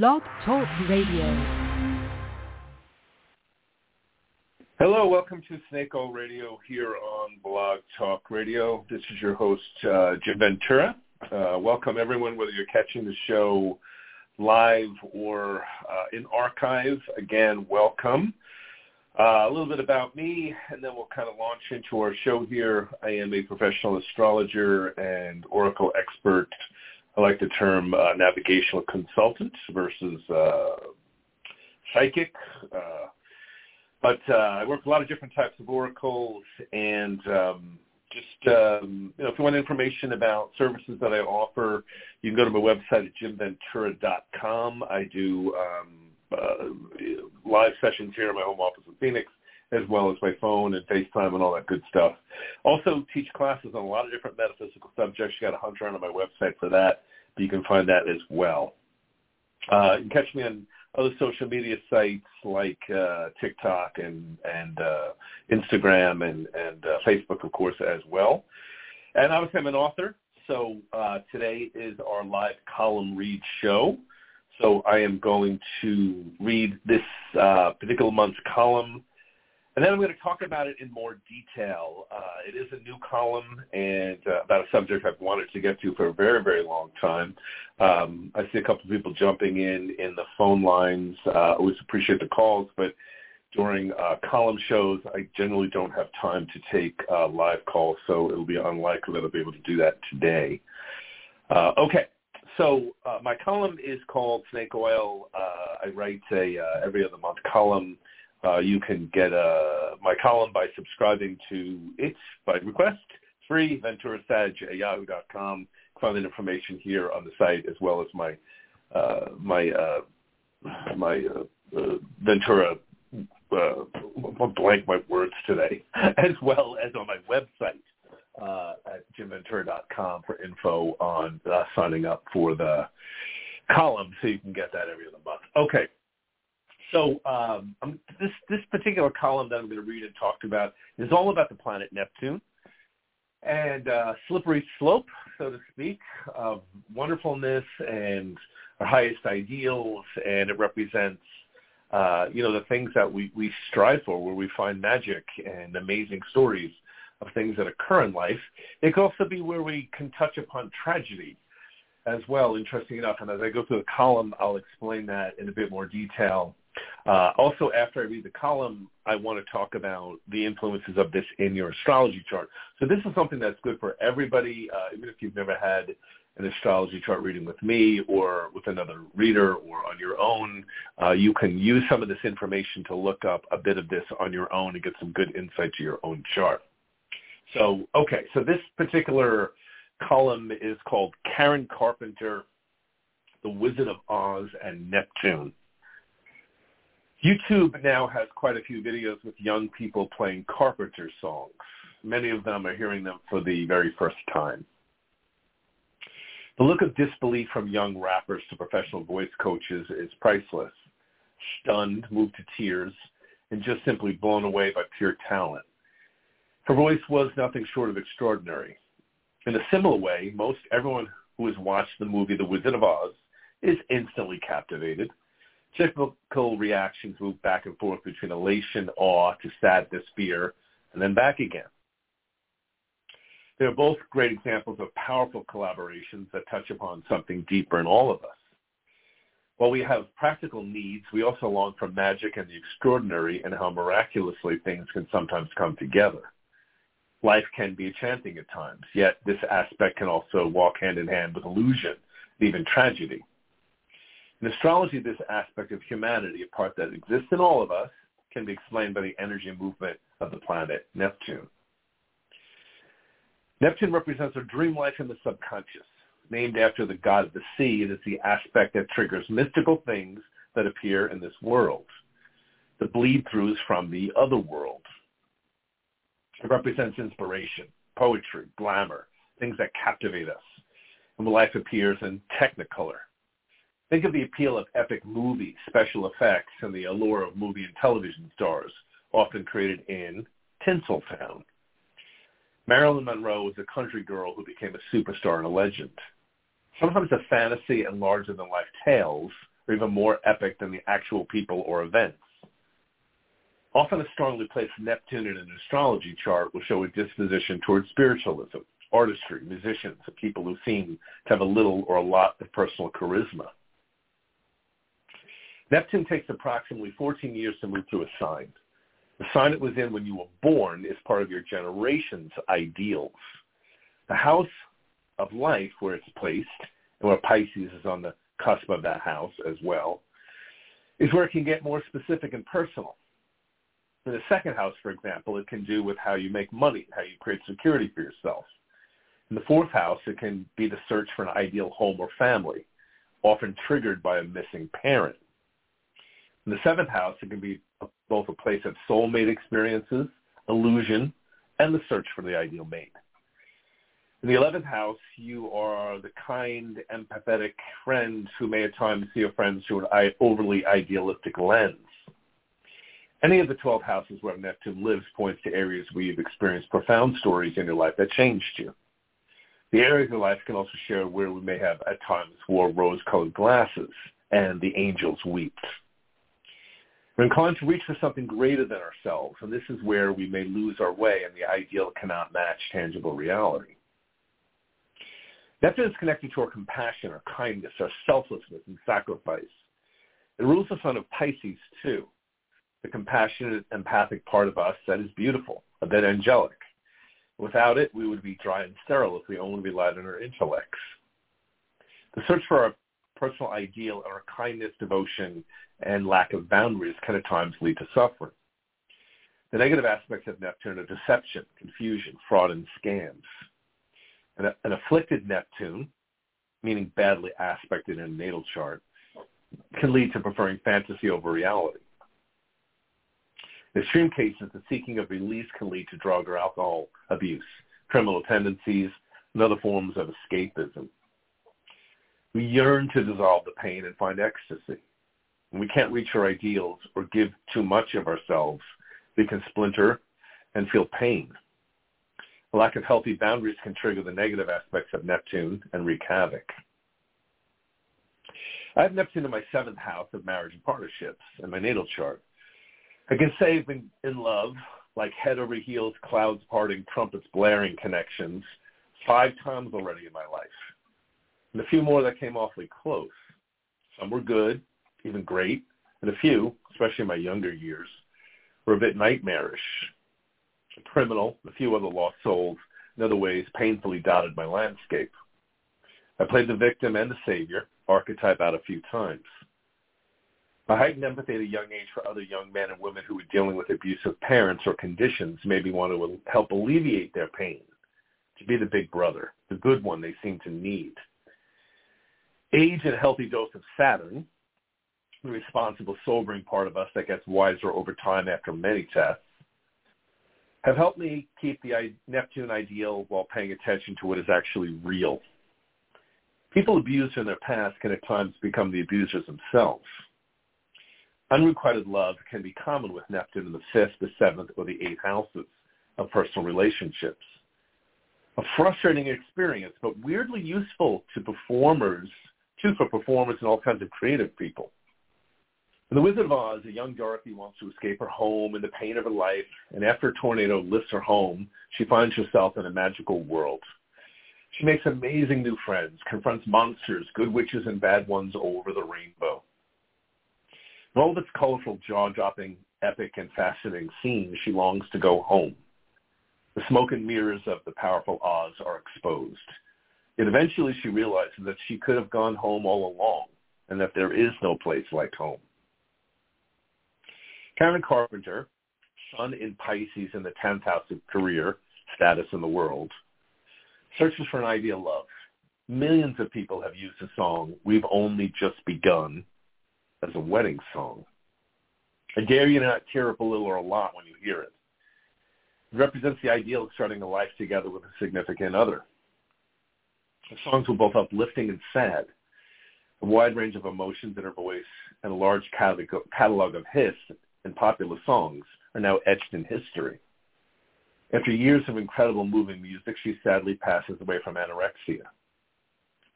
Blog Talk Radio. Hello, welcome to Snake Oil Radio here on Blog Talk Radio. This is your host, uh, Jim Ventura. Uh, welcome everyone, whether you're catching the show live or uh, in archive. Again, welcome. Uh, a little bit about me, and then we'll kind of launch into our show here. I am a professional astrologer and oracle expert. I like the term uh, navigational consultant versus uh, psychic. Uh, but uh, I work with a lot of different types of oracles, and um, just um, you know, if you want information about services that I offer, you can go to my website at jimventura.com. I do um, uh, live sessions here in my home office in Phoenix, as well as my phone and FaceTime and all that good stuff. Also teach classes on a lot of different metaphysical subjects. You got a hunt around on my website for that, but you can find that as well. Uh, you can catch me on other social media sites like uh, TikTok and and uh, Instagram and and uh, Facebook, of course, as well. And obviously, I'm an author, so uh, today is our live column read show. So I am going to read this uh, particular month's column and then I'm going to talk about it in more detail. Uh, it is a new column and uh, about a subject I've wanted to get to for a very, very long time. Um, I see a couple of people jumping in in the phone lines. Uh, always appreciate the calls, but during uh, column shows, I generally don't have time to take uh, live calls, so it'll be unlikely that I'll be able to do that today. Uh, okay, so my column is called Snake Oil. Uh, I write a every other month column uh, you can get uh, my column by subscribing to it by request. Free, venturasag at yahoo.com. Find that information here on the site as well as my uh, my uh, my uh, uh, Ventura uh, blank my words today, as well as on my website uh, at jimventura.com for info on signing up for the column, so you can get that every other month. Okay, so um, this this particular column that I'm going to read and talk about is all about the planet Neptune and uh, slippery slope, so to speak, of wonderfulness and our highest ideals, and it represents uh, you know the things that we we strive for, where we find magic and amazing stories of things that occur in life. It can also be where we can touch upon tragedy as well, interesting enough. And as I go through the column, I'll explain that in a bit more detail uh, also, after I read the column, I want to talk about the influences of this in your astrology chart. So this is something that's good for everybody, uh, even if you've never had an astrology chart reading with me or with another reader or on your own. Uh, you can use some of this information to look up a bit of this on your own and get some good insight to your own chart. So, okay, so this particular column is called Karen Carpenter, The Wizard of Oz and Neptune. YouTube now has quite a few videos with young people playing Carpenter songs. Many of them are hearing them for the very first time. The look of disbelief from young rappers to professional voice coaches is priceless. Stunned, moved to tears, and just simply blown away by pure talent. Her voice was nothing short of extraordinary. In a similar way, most everyone who has watched the movie The Wizard of Oz is instantly captivated Typical reactions move back and forth between elation, awe, to sadness, fear, and then back again. They are both great examples of powerful collaborations that touch upon something deeper in all of us. While we have practical needs, we also long for magic and the extraordinary and how miraculously things can sometimes come together. Life can be enchanting at times, yet this aspect can also walk hand in hand with illusion, even tragedy. In astrology, this aspect of humanity, a part that exists in all of us, can be explained by the energy movement of the planet Neptune. Neptune represents a dream life in the subconscious. Named after the god of the sea, it is the aspect that triggers mystical things that appear in this world. The bleed-throughs from the other world. It represents inspiration, poetry, glamour, things that captivate us. And life appears in technicolor, Think of the appeal of epic movies, special effects, and the allure of movie and television stars, often created in Tinseltown. Marilyn Monroe was a country girl who became a superstar and a legend. Sometimes a fantasy and larger-than-life tales are even more epic than the actual people or events. Often a strongly placed Neptune in an astrology chart will show a disposition towards spiritualism, artistry, musicians, and people who seem to have a little or a lot of personal charisma. Neptune takes approximately 14 years to move through a sign. The sign it was in when you were born is part of your generation's ideals. The house of life where it's placed, and where Pisces is on the cusp of that house as well, is where it can get more specific and personal. In the second house, for example, it can do with how you make money, how you create security for yourself. In the fourth house, it can be the search for an ideal home or family, often triggered by a missing parent. In the seventh house, it can be both a place of soulmate experiences, illusion, and the search for the ideal mate. In the 11th house, you are the kind, empathetic friend who may at times see your friends through an overly idealistic lens. Any of the 12 houses where Neptune lives points to areas where you've experienced profound stories in your life that changed you. The areas of life can also share where we may have at times wore rose-colored glasses and the angels wept. We're inclined to reach for something greater than ourselves, and this is where we may lose our way and the ideal cannot match tangible reality. Neptune is connected to our compassion, our kindness, our selflessness, and sacrifice. It rules the sign of Pisces, too, the compassionate, empathic part of us that is beautiful, a bit angelic. Without it, we would be dry and sterile if we only relied on our intellects. The search for our personal ideal and our kindness, devotion, and lack of boundaries can at times lead to suffering. The negative aspects of Neptune are deception, confusion, fraud, and scams. An, an afflicted Neptune, meaning badly aspected in a natal chart, can lead to preferring fantasy over reality. In extreme cases, the seeking of release can lead to drug or alcohol abuse, criminal tendencies, and other forms of escapism. We yearn to dissolve the pain and find ecstasy. When we can't reach our ideals or give too much of ourselves, we can splinter and feel pain. A lack of healthy boundaries can trigger the negative aspects of Neptune and wreak havoc. I have Neptune in my seventh house of marriage and partnerships in my natal chart. I can say I've been in love, like head over heels, clouds parting, trumpets blaring connections, five times already in my life. And a few more that came awfully close. Some were good, even great, and a few, especially in my younger years, were a bit nightmarish. A criminal, a few other lost souls, in other ways painfully dotted my landscape. I played the victim and the savior, archetype out a few times. My heightened empathy at a young age for other young men and women who were dealing with abusive parents or conditions made me want to help alleviate their pain, to be the big brother, the good one they seemed to need. Age and a healthy dose of Saturn, the responsible, sobering part of us that gets wiser over time after many tests, have helped me keep the Neptune ideal while paying attention to what is actually real. People abused in their past can at times become the abusers themselves. Unrequited love can be common with Neptune in the fifth, the seventh, or the eighth houses of personal relationships. A frustrating experience, but weirdly useful to performers, too, for performers and all kinds of creative people. In The Wizard of Oz, a young Dorothy wants to escape her home and the pain of her life, and after a tornado lifts her home, she finds herself in a magical world. She makes amazing new friends, confronts monsters, good witches and bad ones over the rainbow. In all of its colorful, jaw-dropping, epic, and fascinating scenes, she longs to go home. The smoke and mirrors of the powerful Oz are exposed. Yet eventually she realizes that she could have gone home all along and that there is no place like home. Karen Carpenter, sun in Pisces in the 10th house of career, status in the world, searches for an ideal love. Millions of people have used the song We've Only Just Begun as a wedding song. I dare you not tear up a little or a lot when you hear it. It represents the ideal of starting a life together with a significant other. The songs were both uplifting and sad, a wide range of emotions in her voice, and a large catalog of hits and popular songs are now etched in history. After years of incredible moving music, she sadly passes away from anorexia.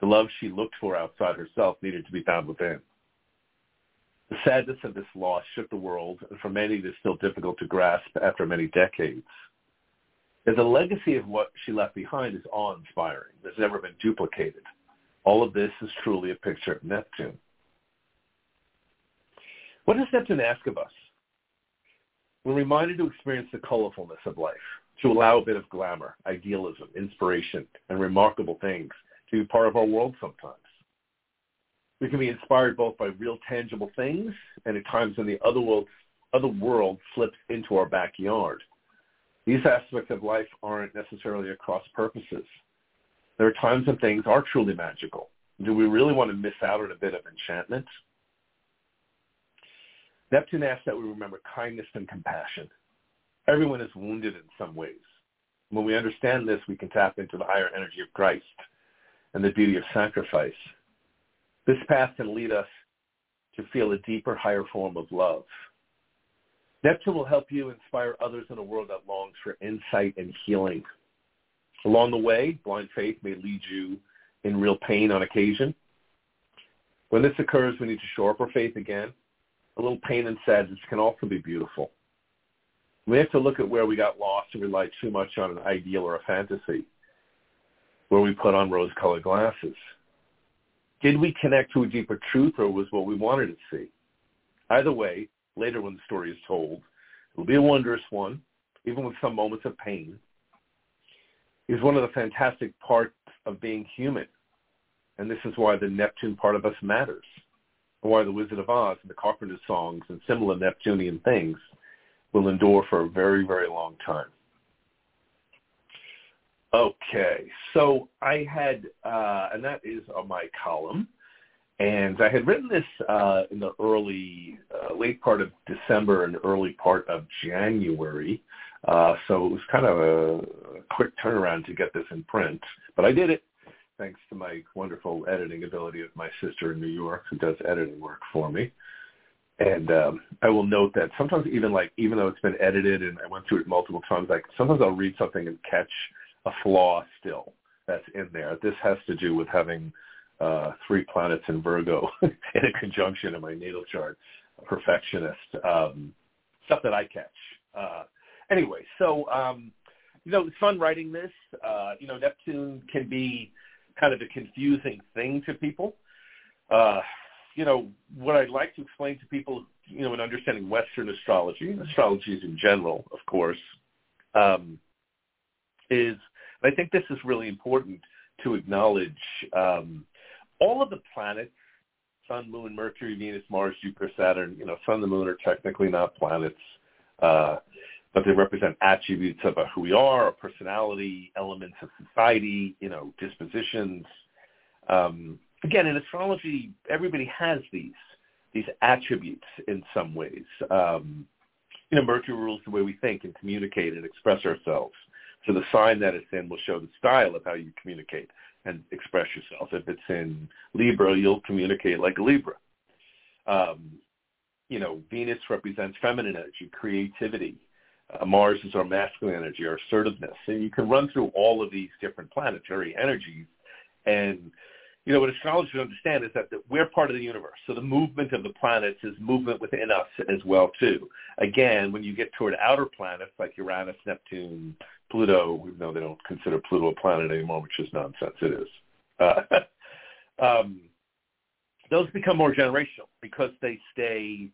The love she looked for outside herself needed to be found within. The sadness of this loss shook the world, and for many it is still difficult to grasp after many decades. And the legacy of what she left behind is awe-inspiring. It's never been duplicated. All of this is truly a picture of Neptune. What does Neptune ask of us? We're reminded to experience the colorfulness of life, to allow a bit of glamour, idealism, inspiration, and remarkable things to be part of our world sometimes. We can be inspired both by real tangible things and at times when the other world, other world slips into our backyard. These aspects of life aren't necessarily across purposes. There are times when things are truly magical. Do we really want to miss out on a bit of enchantment? Neptune asks that we remember kindness and compassion. Everyone is wounded in some ways. When we understand this, we can tap into the higher energy of Christ and the beauty of sacrifice. This path can lead us to feel a deeper, higher form of love. Neptune will help you inspire others in a world that longs for insight and healing. Along the way, blind faith may lead you in real pain on occasion. When this occurs, we need to shore up our faith again. A little pain and sadness can also be beautiful. We have to look at where we got lost and rely too much on an ideal or a fantasy, where we put on rose-colored glasses. Did we connect to a deeper truth or was what we wanted to see? Either way, later when the story is told, it will be a wondrous one, even with some moments of pain. Is one of the fantastic parts of being human. And this is why the Neptune part of us matters. And why the Wizard of Oz and the Carpenter's songs and similar Neptunian things will endure for a very, very long time. Okay, so I had, uh, and that is on my column, and I had written this uh, in the early, uh, late part of December and early part of January, uh, so it was kind of a quick turnaround to get this in print, but I did it thanks to my wonderful editing ability of my sister in New York who does editing work for me. And um, I will note that sometimes even like even though it's been edited and I went through it multiple times, like sometimes I'll read something and catch a flaw still that's in there. This has to do with having uh, three planets in Virgo in a conjunction in my natal chart, perfectionist, um, stuff that I catch. Uh, anyway, so, um, you know, it's fun writing this. Uh, you know, Neptune can be kind of a confusing thing to people. Uh, you know, what I'd like to explain to people, you know, in understanding Western astrology, astrology in general, of course, um, is I think this is really important to acknowledge. Um, all of the planets, Sun, Moon, Mercury, Venus, Mars, Jupiter, Saturn, you know, Sun and the Moon are technically not planets, uh, but they represent attributes of who we are, our personality, elements of society, you know, dispositions. Um, again, in astrology, everybody has these these attributes in some ways. Um, you know, Mercury rules the way we think and communicate and express ourselves. So the sign that it's in will show the style of how you communicate and express yourself. If it's in Libra, you'll communicate like a Libra. Um, you know, Venus represents feminine energy, creativity. Uh, Mars is our masculine energy, our assertiveness. And you can run through all of these different planetary energies and you know, what astrologers understand is that we're part of the universe. So the movement of the planets is movement within us as well, too. Again, when you get toward outer planets like Uranus, Neptune, Pluto, even though they don't consider Pluto a planet anymore, which is nonsense, it is. Uh, um, those become more generational because they stay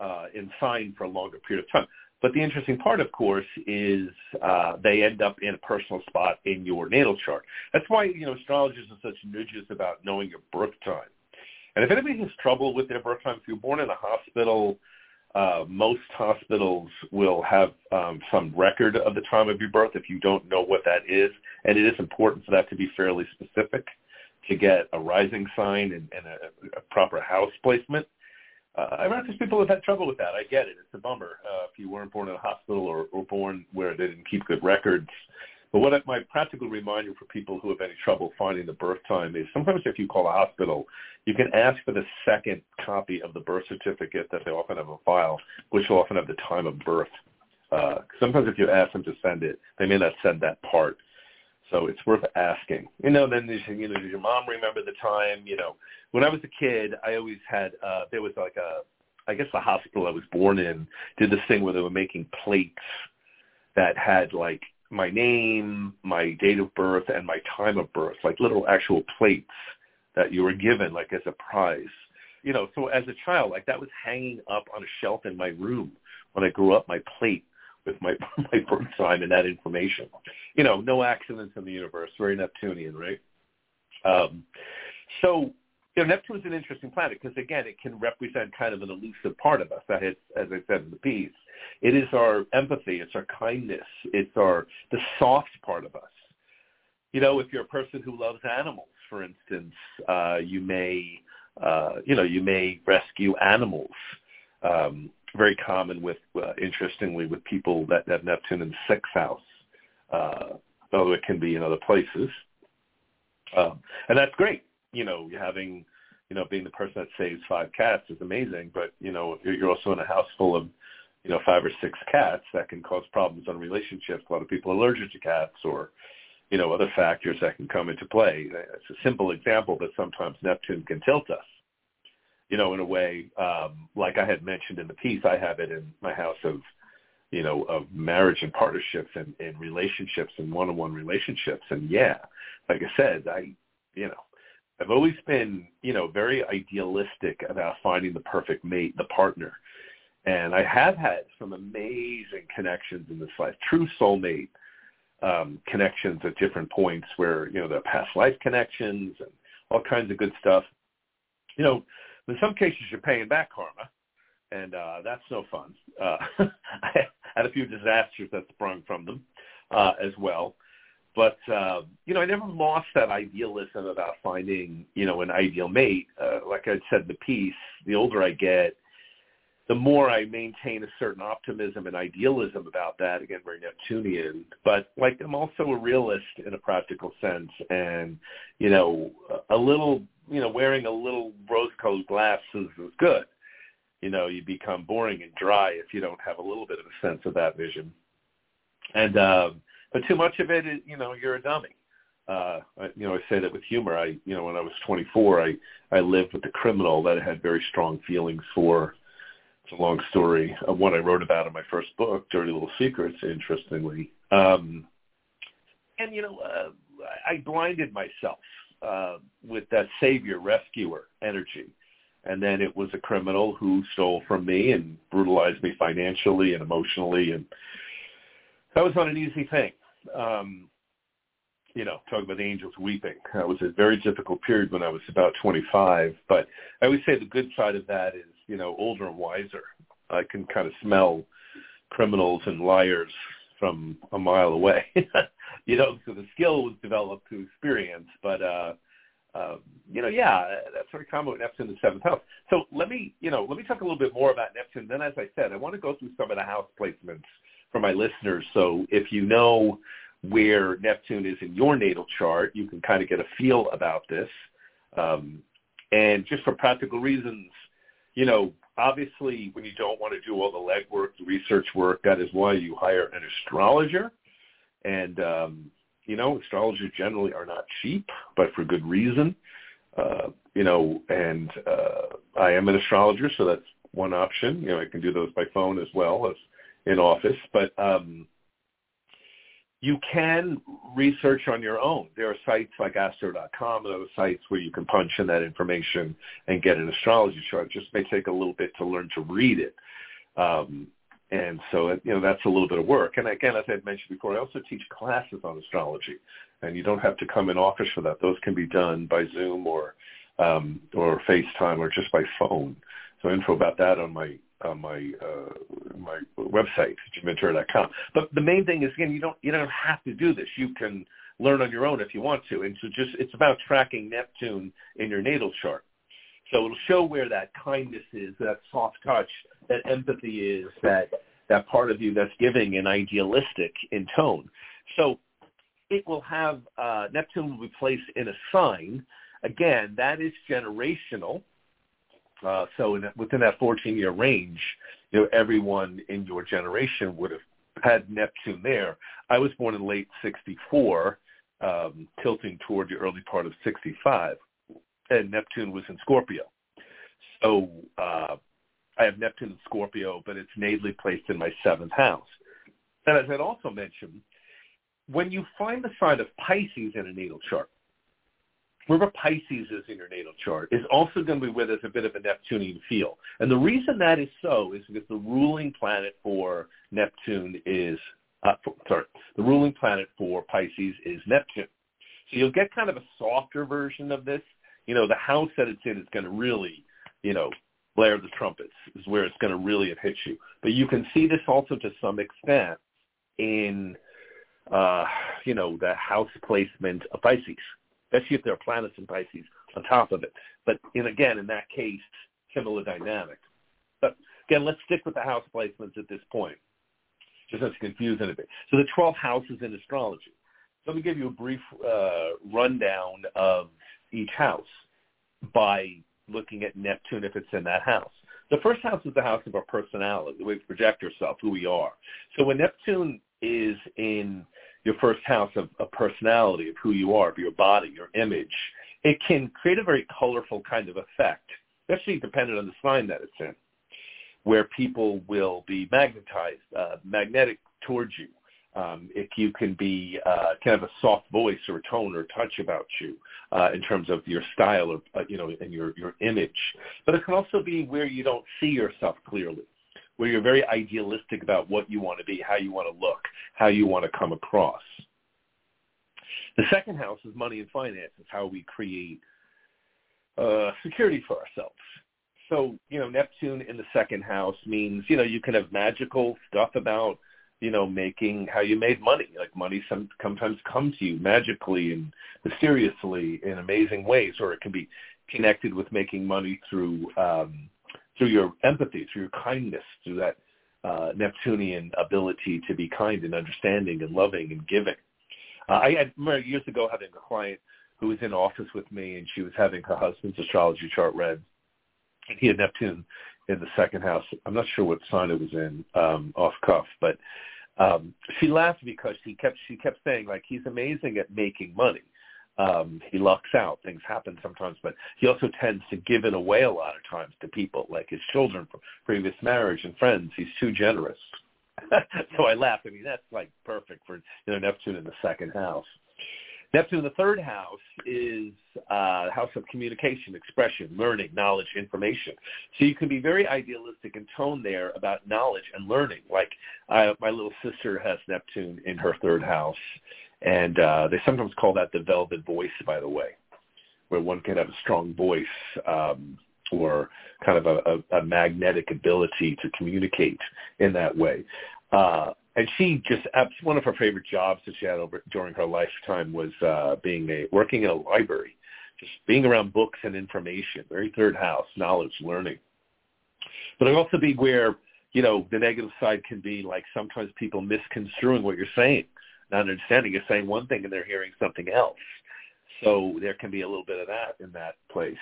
uh, in sign for a longer period of time. But the interesting part, of course, is uh, they end up in a personal spot in your natal chart. That's why, you know, astrologers are such ninjas about knowing your birth time. And if anybody has trouble with their birth time, if you're born in a hospital, uh, most hospitals will have um, some record of the time of your birth if you don't know what that is. And it is important for that to be fairly specific to get a rising sign and, and a, a proper house placement uh, I into people who've had trouble with that. I get it. It's a bummer uh, if you weren't born in a hospital or, or born where they didn't keep good records. But what my practical reminder for people who have any trouble finding the birth time is sometimes if you call a hospital, you can ask for the second copy of the birth certificate that they often have a file, which will often have the time of birth. Uh, sometimes if you ask them to send it, they may not send that part. So it's worth asking. You know, then there's, you know, does your mom remember the time? You know, when I was a kid, I always had uh, there was like a I guess the hospital I was born in did this thing where they were making plates that had like my name, my date of birth, and my time of birth, like little actual plates that you were given like as a prize. You know, so as a child, like that was hanging up on a shelf in my room when I grew up, my plate with my my birth sign and that information. You know, no accidents in the universe, very Neptunian, right? Um, so you know, Neptune is an interesting planet because again, it can represent kind of an elusive part of us. That is, as I said in the piece, it is our empathy, it's our kindness, it's our the soft part of us. You know, if you're a person who loves animals, for instance, uh, you may, uh, you know, you may rescue animals. Um, very common with, uh, interestingly, with people that have Neptune in sixth house, uh, although it can be in other places. Um, and that's great you know, having, you know, being the person that saves five cats is amazing, but, you know, you're also in a house full of, you know, five or six cats that can cause problems on relationships. A lot of people are allergic to cats or, you know, other factors that can come into play. It's a simple example that sometimes Neptune can tilt us, you know, in a way, um, like I had mentioned in the piece, I have it in my house of, you know, of marriage and partnerships and, and relationships and one-on-one relationships. And yeah, like I said, I, you know, I've always been, you know, very idealistic about finding the perfect mate, the partner. And I have had some amazing connections in this life, true soulmate um, connections at different points where, you know, the past life connections and all kinds of good stuff. You know, in some cases you're paying back karma, and uh, that's no fun. Uh, I had a few disasters that sprung from them uh, as well. But uh, you know, I never lost that idealism about finding you know an ideal mate. Uh, like I said in the piece, the older I get, the more I maintain a certain optimism and idealism about that. Again, very Neptunian, but like I'm also a realist in a practical sense, and you know, a little you know wearing a little rose-colored glasses is good. You know, you become boring and dry if you don't have a little bit of a sense of that vision. And um, but too much of it, you know, you're a dummy. Uh, you know, I say that with humor. I, you know, when I was 24, I, I lived with a criminal that I had very strong feelings for. It's a long story of what I wrote about in my first book, Dirty Little Secrets, interestingly. Um, and, you know, uh, I blinded myself uh, with that savior, rescuer energy. And then it was a criminal who stole from me and brutalized me financially and emotionally. And that was not an easy thing um, you know, talk about angels weeping. That was a very difficult period when I was about 25. But I always say the good side of that is, you know, older and wiser. I can kind of smell criminals and liars from a mile away. you know, so the skill was developed through experience. But, uh, uh, you know, yeah, that's very common with Neptune in the seventh house. So let me, you know, let me talk a little bit more about Neptune. Then, as I said, I want to go through some of the house placements for my listeners. So if you know where Neptune is in your natal chart, you can kind of get a feel about this. Um, and just for practical reasons, you know, obviously when you don't want to do all the legwork, the research work, that is why you hire an astrologer. And, um, you know, astrologers generally are not cheap, but for good reason. Uh, you know, and uh, I am an astrologer, so that's one option. You know, I can do those by phone as well as in office, but um, you can research on your own. There are sites like astro.com and other sites where you can punch in that information and get an astrology chart. It just may take a little bit to learn to read it. Um, and so, you know, that's a little bit of work. And again, as I mentioned before, I also teach classes on astrology, and you don't have to come in office for that. Those can be done by Zoom or um, or FaceTime or just by phone. So info about that on my on my uh, my website, jimventura.com. But the main thing is again, you don't you don't have to do this. You can learn on your own if you want to. And so just it's about tracking Neptune in your natal chart. So it'll show where that kindness is, that soft touch, that empathy is, that that part of you that's giving and idealistic in tone. So it will have uh, Neptune will be placed in a sign. Again, that is generational. Uh, so in, within that 14-year range, you know, everyone in your generation would have had Neptune there. I was born in late 64, um, tilting toward the early part of 65, and Neptune was in Scorpio. So uh, I have Neptune in Scorpio, but it's natively placed in my seventh house. And as I'd also mentioned, when you find the sign of Pisces in a natal chart, wherever Pisces is in your natal chart is also going to be with us a bit of a Neptunian feel. And the reason that is so is because the ruling planet for Neptune is, uh, for, sorry, the ruling planet for Pisces is Neptune. So you'll get kind of a softer version of this. You know, the house that it's in is going to really, you know, blare the trumpets is where it's going to really hit you. But you can see this also to some extent in, uh, you know, the house placement of Pisces especially if there are planets in Pisces on top of it. But in again, in that case, similar dynamic. But again, let's stick with the house placements at this point, just not to confuse anybody. So the 12 houses in astrology. So let me give you a brief uh, rundown of each house by looking at Neptune if it's in that house. The first house is the house of our personality, the way we project ourselves, who we are. So when Neptune is in your first house of, of personality, of who you are, of your body, your image, it can create a very colorful kind of effect, especially dependent on the sign that it's in, where people will be magnetized, uh, magnetic towards you. Um, if you can be uh, kind of a soft voice or tone or touch about you uh, in terms of your style or uh, you know and your your image, but it can also be where you don't see yourself clearly where you're very idealistic about what you want to be, how you want to look, how you want to come across. The second house is money and finances, how we create uh, security for ourselves. So, you know, Neptune in the second house means, you know, you can have magical stuff about, you know, making how you made money. Like money some, sometimes comes to you magically and mysteriously in amazing ways, or it can be connected with making money through um, through your empathy, through your kindness, through that uh, Neptunian ability to be kind and understanding and loving and giving. Uh, I, I remember years ago having a client who was in office with me, and she was having her husband's astrology chart read, and he had Neptune in the second house. I'm not sure what sign it was in, um, off cuff, but um, she laughed because she kept she kept saying like he's amazing at making money um, he lucks out. Things happen sometimes, but he also tends to give it away a lot of times to people, like his children from previous marriage and friends. He's too generous. so I laughed. I mean, that's like perfect for you know Neptune in the second house. Neptune in the third house is uh, house of communication, expression, learning, knowledge, information. So you can be very idealistic and tone there about knowledge and learning. Like my little sister has Neptune in her third house, and uh, they sometimes call that the velvet voice, by the way, where one can have a strong voice um, or kind of a, a, a magnetic ability to communicate in that way. Uh, and she just one of her favorite jobs that she had over during her lifetime was uh, being a working in a library, just being around books and information. Very third house, knowledge, learning. But it also be where you know the negative side can be like sometimes people misconstruing what you're saying not understanding you're saying one thing and they're hearing something else. So there can be a little bit of that in that place.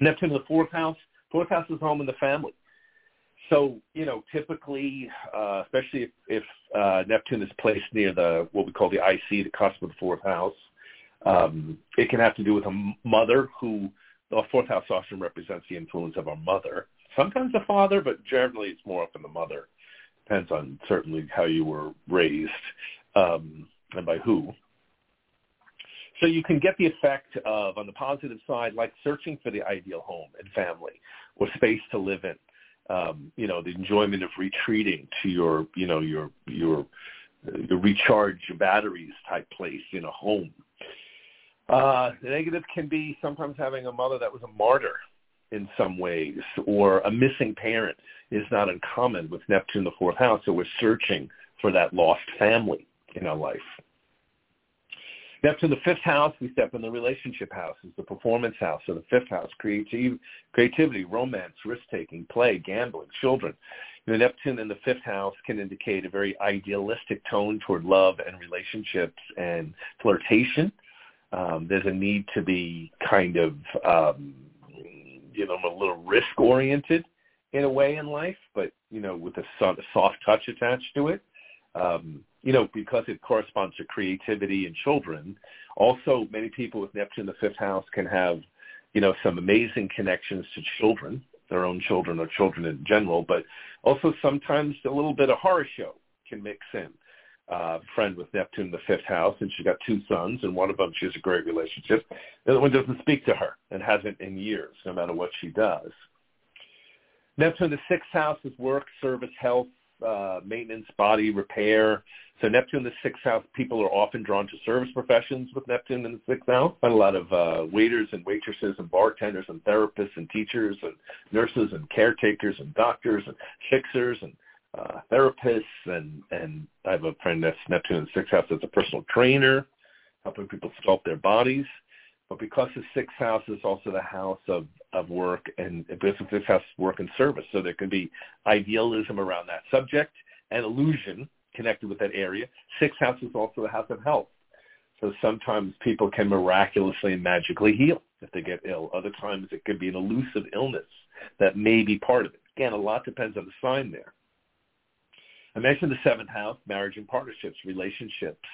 Neptune in the fourth house. Fourth house is home in the family. So, you know, typically, uh, especially if, if uh, Neptune is placed near the what we call the IC, the cusp of the fourth house, um, it can have to do with a mother who the fourth house often represents the influence of our mother. Sometimes the father, but generally it's more often the mother depends on certainly how you were raised um, and by who. So you can get the effect of, on the positive side, like searching for the ideal home and family or space to live in. Um, you know, the enjoyment of retreating to your, you know, your your your recharge batteries type place in a home. Uh, the negative can be sometimes having a mother that was a martyr in some ways, or a missing parent is not uncommon with Neptune, the fourth house. So we're searching for that lost family in our life. Neptune, the fifth house, we step in the relationship house, is the performance house. So the fifth house, creativ- creativity, romance, risk-taking, play, gambling, children. Know, Neptune in the fifth house can indicate a very idealistic tone toward love and relationships and flirtation. Um, there's a need to be kind of um, you know, a little risk oriented in a way in life, but you know, with a soft touch attached to it. Um, you know, because it corresponds to creativity and children. Also, many people with Neptune in the fifth house can have, you know, some amazing connections to children their own children or children in general, but also sometimes a little bit of horror show can mix in. Uh, friend with Neptune in the fifth house, and she's got two sons, and one of them she has a great relationship. The other one doesn't speak to her and hasn't in years, no matter what she does. Neptune in the sixth house is work, service, health, uh, maintenance, body repair. So Neptune in the sixth house, people are often drawn to service professions with Neptune in the sixth house. Find a lot of uh, waiters and waitresses and bartenders and therapists and teachers and nurses and caretakers and doctors and fixers and uh, therapists. And, and I have a friend that's Neptune in the sixth house that's a personal trainer, helping people sculpt their bodies. But because the sixth house is also the house of, of work and the sixth house work and service, so there can be idealism around that subject and illusion connected with that area. Sixth house is also the house of health. So sometimes people can miraculously and magically heal if they get ill. Other times it could be an elusive illness that may be part of it. Again, a lot depends on the sign there. I mentioned the seventh house, marriage and partnerships, relationships.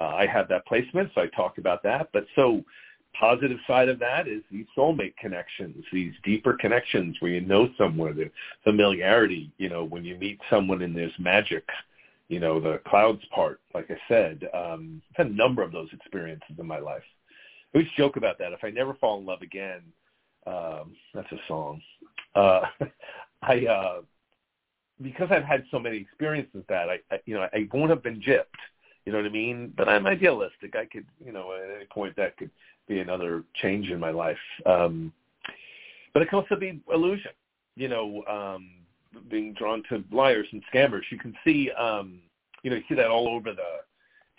Uh, I have that placement, so I talked about that. But so positive side of that is these soulmate connections, these deeper connections where you know someone, the familiarity, you know, when you meet someone and there's magic, you know, the clouds part, like I said, um, I've had a number of those experiences in my life. I always joke about that. If I never fall in love again, um, that's a song. Uh, I, uh, because I've had so many experiences that I, I you know, I won't have been gypped. You know what I mean? But I'm idealistic. I could, you know, at any point that could be another change in my life. Um, but it can also be illusion, you know, um, being drawn to liars and scammers. You can see, um, you know, you see that all over the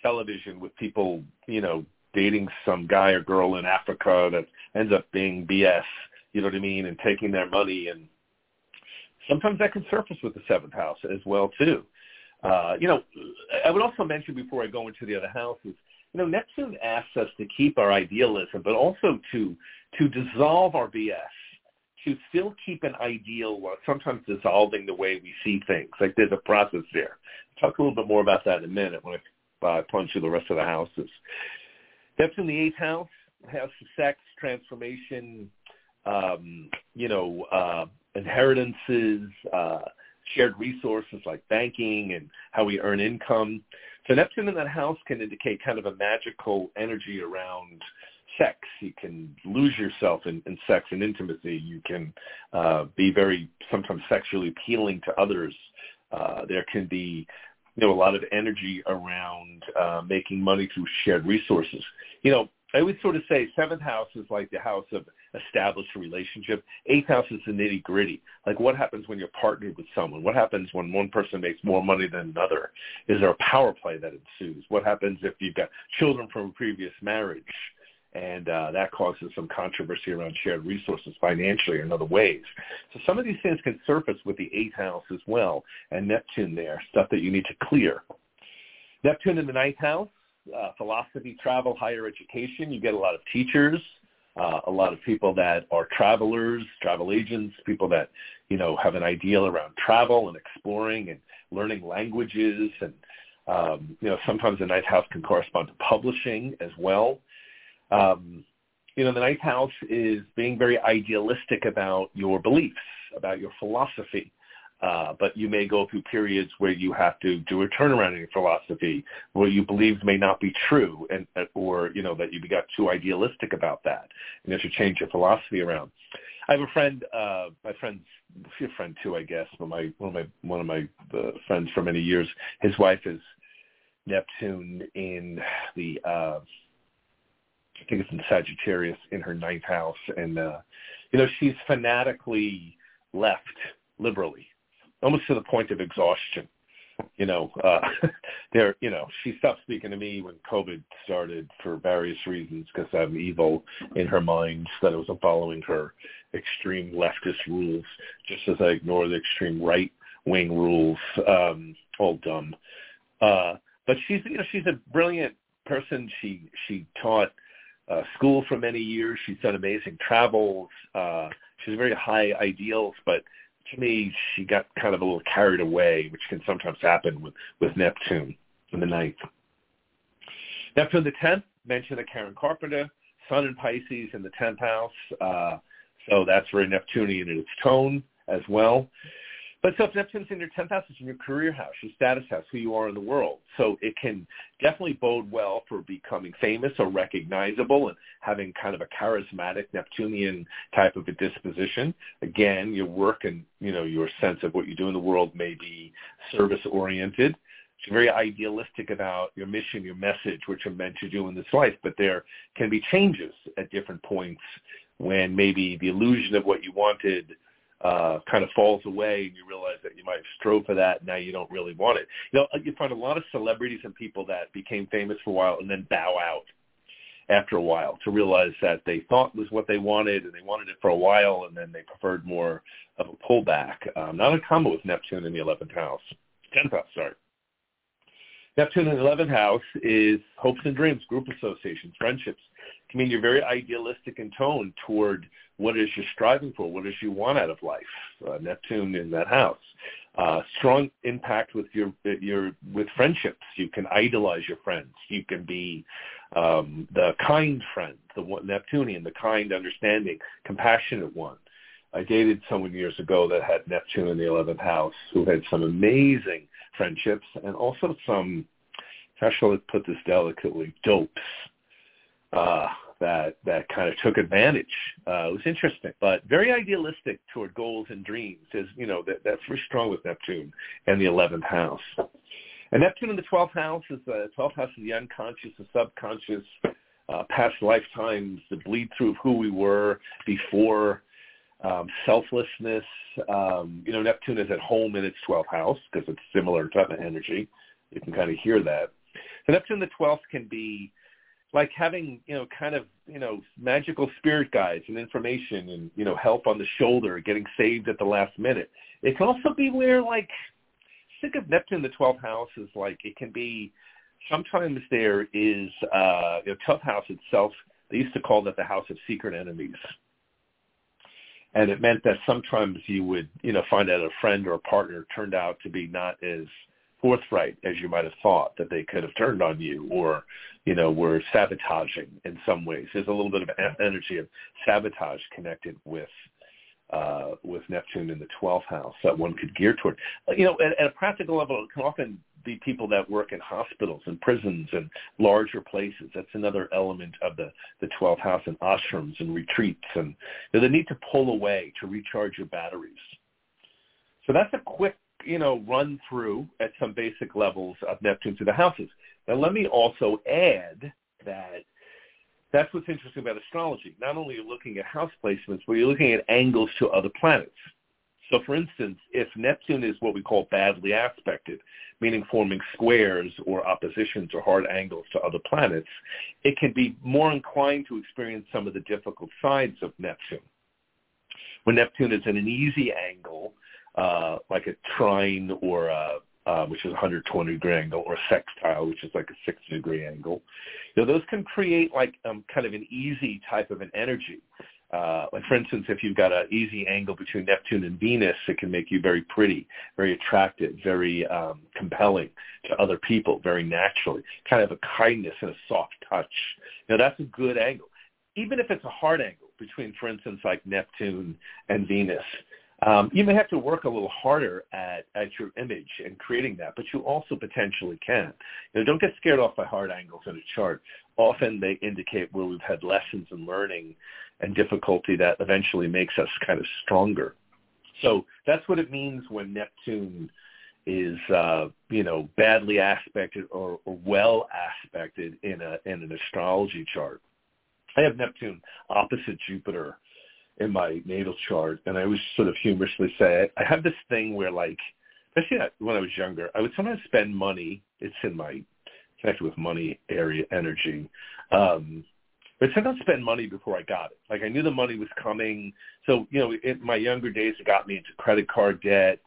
television with people, you know, dating some guy or girl in Africa that ends up being BS, you know what I mean, and taking their money. And sometimes that can surface with the seventh house as well, too. Uh, you know, I would also mention before I go into the other houses, you know, Neptune asks us to keep our idealism, but also to to dissolve our BS, to still keep an ideal while sometimes dissolving the way we see things. Like there's a process there. I'll talk a little bit more about that in a minute when I uh, plunge through the rest of the houses. Neptune, the eighth house, of sex, transformation, um, you know, uh, inheritances, uh, shared resources like banking and how we earn income. So Neptune in that house can indicate kind of a magical energy around sex. You can lose yourself in, in sex and intimacy. You can uh, be very sometimes sexually appealing to others. Uh, there can be you know a lot of energy around uh, making money through shared resources. You know, I always sort of say seventh house is like the house of established relationship. Eighth house is the nitty gritty. Like what happens when you're partnered with someone? What happens when one person makes more money than another? Is there a power play that ensues? What happens if you've got children from a previous marriage? And uh, that causes some controversy around shared resources financially or in other ways. So some of these things can surface with the eighth house as well, and Neptune there, stuff that you need to clear. Neptune in the ninth house, uh, philosophy, travel, higher education. You get a lot of teachers, uh, a lot of people that are travelers, travel agents, people that you know have an ideal around travel and exploring and learning languages, and um, you know sometimes the ninth house can correspond to publishing as well. Um, you know, the ninth house is being very idealistic about your beliefs, about your philosophy, uh, but you may go through periods where you have to do a turnaround in your philosophy, where you believe may not be true, and or you know that you got too idealistic about that, and you have to change your philosophy around. I have a friend, uh, my friend's a friend too, I guess, but my one of my one of my uh, friends for many years. His wife is Neptune in the uh, I think it's in Sagittarius in her ninth house, and uh, you know she's fanatically left liberally almost to the point of exhaustion. You know, uh, there, you know, she stopped speaking to me when COVID started for various reasons because I'm evil in her mind that I wasn't following her extreme leftist rules, just as I ignore the extreme right wing rules. Um, all dumb. Uh, but she's, you know, she's a brilliant person. She she taught uh, school for many years. She's done amazing travels. Uh, she's very high ideals, but to me, she got kind of a little carried away, which can sometimes happen with, with Neptune in the ninth. Neptune the tenth, mentioned the Karen Carpenter, Sun in Pisces in the tenth house. Uh, So that's very Neptunian in its tone as well. But Neptune's in your 10th house, it's in your career house, your status house, who you are in the world. So it can definitely bode well for becoming famous or recognizable and having kind of a charismatic Neptunian type of a disposition. Again, your work and, you know, your sense of what you do in the world may be service-oriented. It's very idealistic about your mission, your message, what you're meant to do in this life. But there can be changes at different points when maybe the illusion of what you wanted – uh, kind of falls away and you realize that you might strove for that. And now you don't really want it. You know, you find a lot of celebrities and people that became famous for a while and then bow out after a while to realize that they thought was what they wanted and they wanted it for a while and then they preferred more of a pullback. Um, not uncommon with Neptune in the 11th house. 10th house, sorry. Neptune in the 11th house is hopes and dreams, group associations, friendships. It can mean you're very idealistic in tone toward what is you're striving for, what is you want out of life. Uh, Neptune in that house. Uh, strong impact with your your with friendships. You can idolize your friends. You can be um, the kind friend, the one, Neptunian, the kind, understanding, compassionate one. I dated someone years ago that had Neptune in the 11th house who had some amazing friendships and also some, how shall I put this delicately, dopes. Uh, that that kind of took advantage. Uh, it was interesting, but very idealistic toward goals and dreams. Is you know that that's very strong with Neptune and the eleventh house. And Neptune in the twelfth house is the twelfth house of the unconscious, the subconscious, uh, past lifetimes, the bleed through of who we were before, um, selflessness. Um, you know, Neptune is at home in its twelfth house because it's similar type of energy. You can kind of hear that. So Neptune in the twelfth can be like having you know kind of you know magical spirit guides and information and you know help on the shoulder getting saved at the last minute. It can also be where like think of neptune the 12th house is like it can be sometimes there is uh you know 12th house itself they used to call that the house of secret enemies. And it meant that sometimes you would you know find out a friend or a partner turned out to be not as forthright as you might have thought that they could have turned on you or you know were sabotaging in some ways there's a little bit of energy of sabotage connected with uh, with Neptune in the 12th house that one could gear toward. You know, at, at a practical level, it can often be people that work in hospitals and prisons and larger places. That's another element of the, the 12th house and ashrams and retreats and you know, the need to pull away to recharge your batteries. So that's a quick you know, run through at some basic levels of Neptune to the houses. Now, let me also add that that's what's interesting about astrology. Not only are you looking at house placements, but you're looking at angles to other planets. So, for instance, if Neptune is what we call badly aspected, meaning forming squares or oppositions or hard angles to other planets, it can be more inclined to experience some of the difficult sides of Neptune. When Neptune is in an easy angle, uh, like a trine or a, uh, which is 120 degree angle, or sextile, which is like a 60 degree angle. You know, those can create like um, kind of an easy type of an energy. Uh, like for instance, if you've got an easy angle between Neptune and Venus, it can make you very pretty, very attractive, very um, compelling to other people, very naturally. Kind of a kindness and a soft touch. Know, that's a good angle. Even if it's a hard angle between, for instance, like Neptune and Venus, um, you may have to work a little harder at, at your image and creating that, but you also potentially can. You know, don't get scared off by hard angles in a chart. Often they indicate where we've had lessons in learning and difficulty that eventually makes us kind of stronger. So that's what it means when Neptune is, uh, you know, badly aspected or, or well aspected in a in an astrology chart. I have Neptune opposite Jupiter in my natal chart, and I always sort of humorously say I have this thing where, like, especially when I was younger, I would sometimes spend money. It's in my connected with money area energy. Um, but sometimes spend money before I got it. Like I knew the money was coming. So, you know, in my younger days, it got me into credit card debt,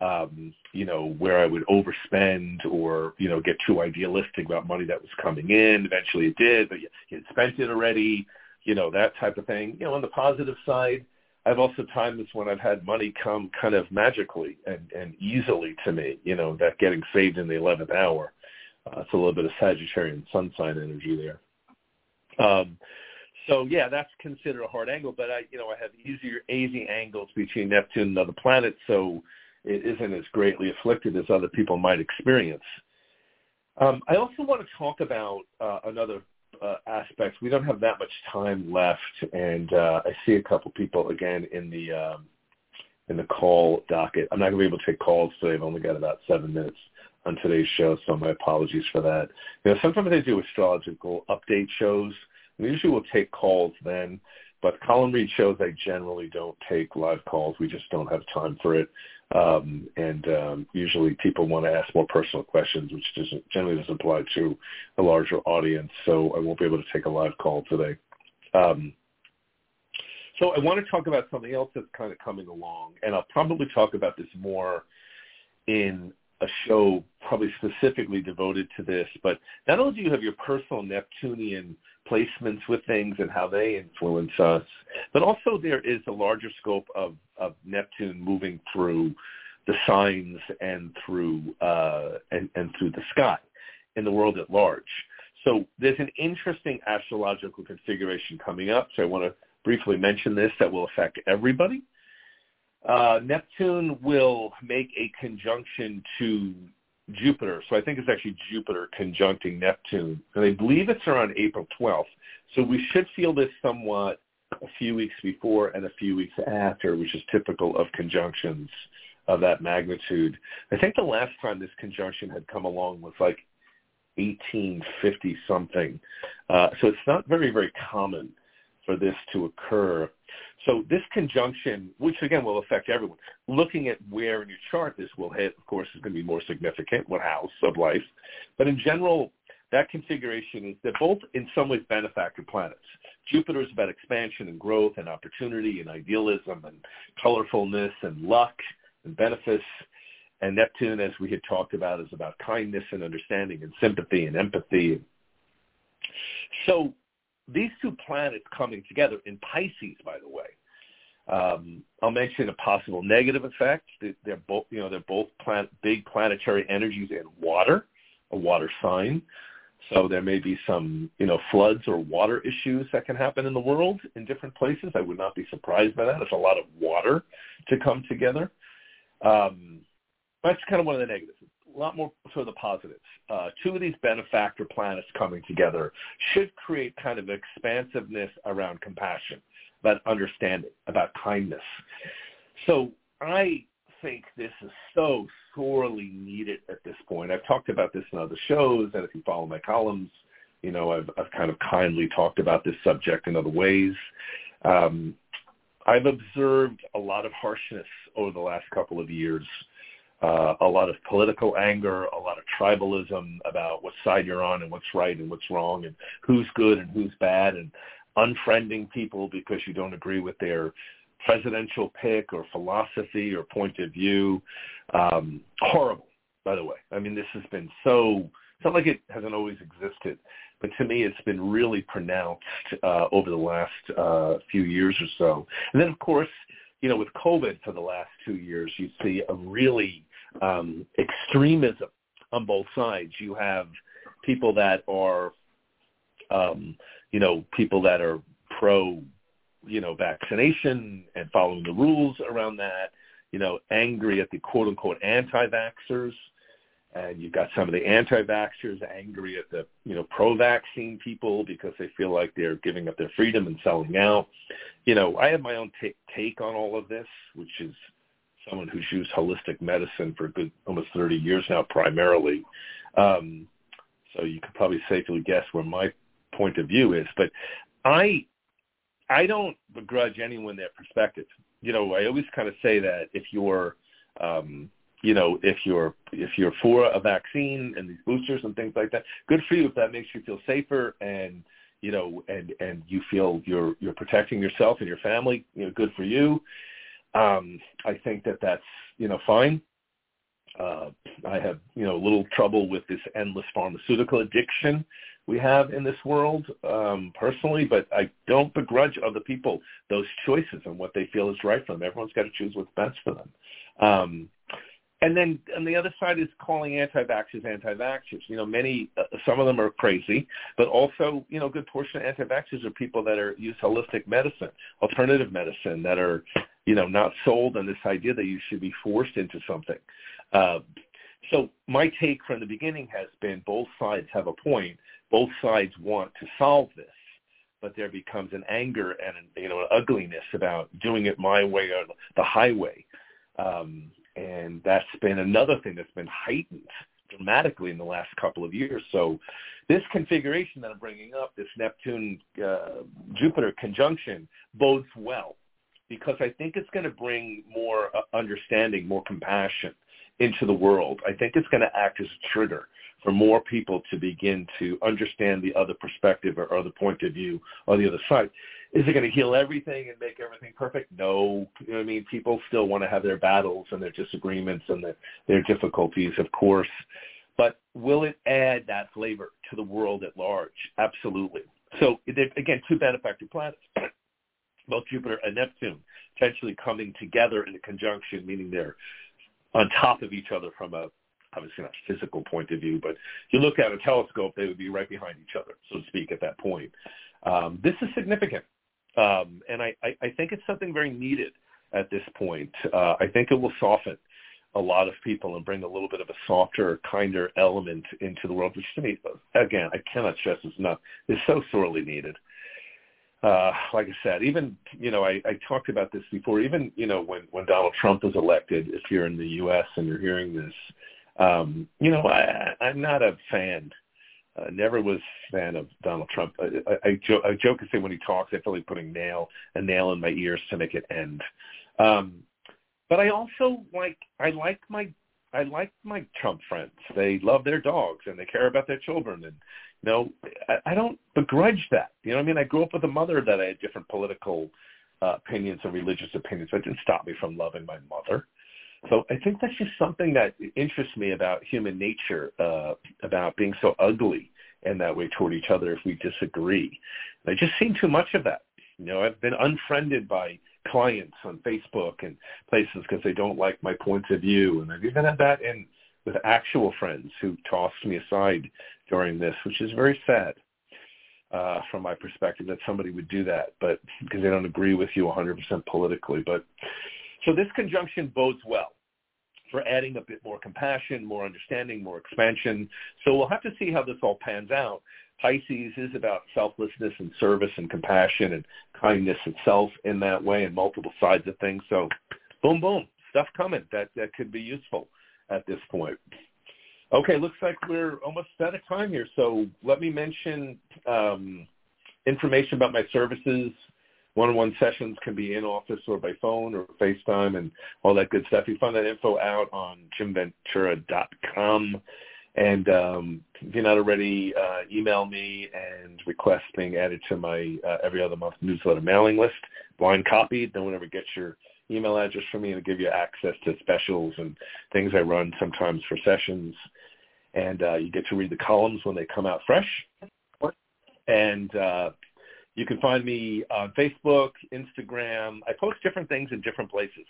um, you know, where I would overspend or, you know, get too idealistic about money that was coming in. Eventually it did, but you, you had spent it already you know, that type of thing. You know, on the positive side, I've also times when I've had money come kind of magically and, and easily to me, you know, that getting saved in the 11th hour. Uh, it's a little bit of Sagittarian sun sign energy there. Um, so yeah, that's considered a hard angle, but I, you know, I have easier, easy angles between Neptune and other planets, so it isn't as greatly afflicted as other people might experience. Um, I also want to talk about uh, another uh, aspect. We don't have that much time left, and uh, I see a couple people again in the um, in the call docket. I'm not going to be able to take calls today. I've only got about seven minutes on today's show, so my apologies for that. You know, sometimes I do astrological update shows we usually will take calls then, but column read shows I generally don't take live calls. We just don't have time for it. Um, and um, usually people want to ask more personal questions, which doesn't, generally doesn't apply to a larger audience. So I won't be able to take a live call today. Um, so I want to talk about something else that's kind of coming along, and I'll probably talk about this more in a show probably specifically devoted to this. But not only do you have your personal Neptunian placements with things and how they influence us, but also there is a larger scope of, of Neptune moving through the signs and through uh, and, and through the sky in the world at large. So there's an interesting astrological configuration coming up. So I want to briefly mention this that will affect everybody. Uh, Neptune will make a conjunction to Jupiter. So I think it's actually Jupiter conjuncting Neptune. And I believe it's around April 12th. So we should feel this somewhat a few weeks before and a few weeks after, which is typical of conjunctions of that magnitude. I think the last time this conjunction had come along was like 1850 something. Uh, so it's not very, very common for this to occur. So this conjunction, which again will affect everyone, looking at where in your chart this will hit, of course, is going to be more significant, what house of life. But in general, that configuration is they're both in some ways benefactor planets. Jupiter is about expansion and growth and opportunity and idealism and colorfulness and luck and benefice. And Neptune, as we had talked about, is about kindness and understanding and sympathy and empathy. So these two planets coming together in Pisces, by the way. Um, I'll mention a possible negative effect. They're both, you know, they're both big planetary energies in water, a water sign. So there may be some, you know, floods or water issues that can happen in the world in different places. I would not be surprised by that. It's a lot of water to come together. Um, that's kind of one of the negatives a lot more sort of the positives. Uh, two of these benefactor planets coming together should create kind of expansiveness around compassion, about understanding, about kindness. So I think this is so sorely needed at this point. I've talked about this in other shows, and if you follow my columns, you know I've, I've kind of kindly talked about this subject in other ways. Um, I've observed a lot of harshness over the last couple of years uh, a lot of political anger, a lot of tribalism about what side you're on and what's right and what's wrong and who's good and who's bad and unfriending people because you don't agree with their presidential pick or philosophy or point of view. Um, horrible, by the way. I mean, this has been so, it's not like it hasn't always existed, but to me it's been really pronounced uh, over the last uh, few years or so. And then, of course, you know, with COVID for the last two years, you see a really um, extremism on both sides. You have people that are, um, you know, people that are pro, you know, vaccination and following the rules around that. You know, angry at the quote unquote anti-vaxxers, and you've got some of the anti-vaxxers angry at the you know pro-vaccine people because they feel like they're giving up their freedom and selling out. You know, I have my own t- take on all of this, which is someone who's used holistic medicine for good almost 30 years now, primarily. Um, so you could probably safely guess where my point of view is. But I, I don't begrudge anyone their perspective. You know, I always kind of say that if you're, um, you know, if you're if you're for a vaccine and these boosters and things like that, good for you if that makes you feel safer and you know, and and you feel you're you're protecting yourself and your family. You know, good for you. Um, I think that that's you know fine. Uh, I have you know a little trouble with this endless pharmaceutical addiction we have in this world um, personally, but I don't begrudge other people those choices and what they feel is right for them. Everyone's got to choose what's best for them. Um, and then on the other side is calling anti-vaxxers anti-vaxxers. You know, many, uh, some of them are crazy, but also, you know, a good portion of anti-vaxxers are people that are use holistic medicine, alternative medicine, that are, you know, not sold on this idea that you should be forced into something. Uh, so my take from the beginning has been both sides have a point. Both sides want to solve this, but there becomes an anger and an, you know an ugliness about doing it my way or the highway. Um, and that's been another thing that's been heightened dramatically in the last couple of years. So this configuration that I'm bringing up, this Neptune uh, Jupiter conjunction, bodes well because I think it's going to bring more uh, understanding, more compassion into the world. I think it's going to act as a trigger for more people to begin to understand the other perspective or other point of view or the other side. Is it going to heal everything and make everything perfect? No. You know I mean? People still want to have their battles and their disagreements and their, their difficulties, of course. But will it add that flavor to the world at large? Absolutely. So again, two benefactor planets, both Jupiter and Neptune, potentially coming together in a conjunction, meaning they're on top of each other from a obviously not physical point of view, but if you look at a telescope, they would be right behind each other, so to speak, at that point. Um, this is significant, um, and I, I, I think it's something very needed at this point. Uh, I think it will soften a lot of people and bring a little bit of a softer, kinder element into the world, which to me, again, I cannot stress this enough, is so sorely needed uh, like I said, even you know, I, I talked about this before. Even you know, when when Donald Trump was elected, if you're in the U.S. and you're hearing this, um, you know, I, I'm not a fan. Uh, never was a fan of Donald Trump. I, I, I, joke, I joke and say when he talks, I feel like putting nail a nail in my ears to make it end. Um, but I also like I like my I like my Trump friends. They love their dogs and they care about their children and you know, I, I don't begrudge that. You know what I mean? I grew up with a mother that I had different political uh, opinions and religious opinions. That didn't stop me from loving my mother. So I think that's just something that interests me about human nature, uh, about being so ugly in that way toward each other if we disagree. And I just seen too much of that. You know, I've been unfriended by clients on Facebook and places because they don't like my points of view, and I've even had that in with actual friends who tossed me aside during this, which is very sad uh, from my perspective that somebody would do that, but because they don't agree with you 100% politically. But so this conjunction bodes well for adding a bit more compassion, more understanding, more expansion. So we'll have to see how this all pans out. Pisces is about selflessness and service and compassion and kindness itself in that way and multiple sides of things. So boom, boom, stuff coming that, that could be useful at this point. Okay, looks like we're almost out of time here. So let me mention um, information about my services. One-on-one sessions can be in office or by phone or FaceTime and all that good stuff. You find that info out on jimventura.com. And um, if you're not already, uh, email me and request being added to my uh, every other month newsletter mailing list. Blind copy. No one ever gets your email address for me and give you access to specials and things I run sometimes for sessions. And uh, you get to read the columns when they come out fresh. And uh, you can find me on Facebook, Instagram. I post different things in different places.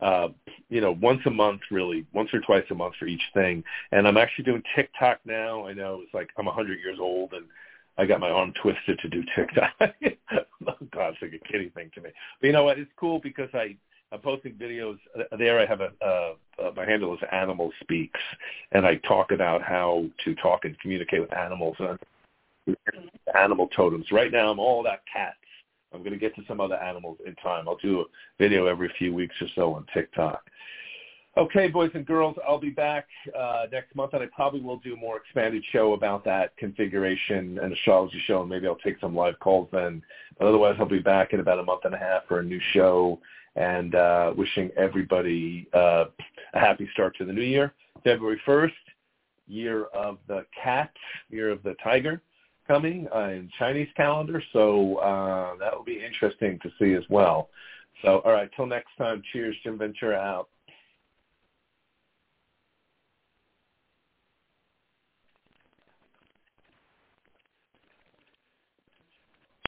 Uh, you know, once a month, really, once or twice a month for each thing. And I'm actually doing TikTok now. I know it's like I'm 100 years old and I got my arm twisted to do TikTok. oh, God, it's like a kiddie thing to me. But you know what? It's cool because I I'm posting videos there. I have a uh, uh, my handle is Animal Speaks, and I talk about how to talk and communicate with animals and animal totems. Right now, I'm all about cats. I'm going to get to some other animals in time. I'll do a video every few weeks or so on TikTok. Okay, boys and girls, I'll be back uh, next month, and I probably will do a more expanded show about that configuration and astrology show, and maybe I'll take some live calls then. But otherwise, I'll be back in about a month and a half for a new show and uh, wishing everybody uh, a happy start to the new year. February 1st, year of the cat, year of the tiger coming uh, in Chinese calendar. So uh, that will be interesting to see as well. So, all right, till next time, cheers, Jim Ventura out.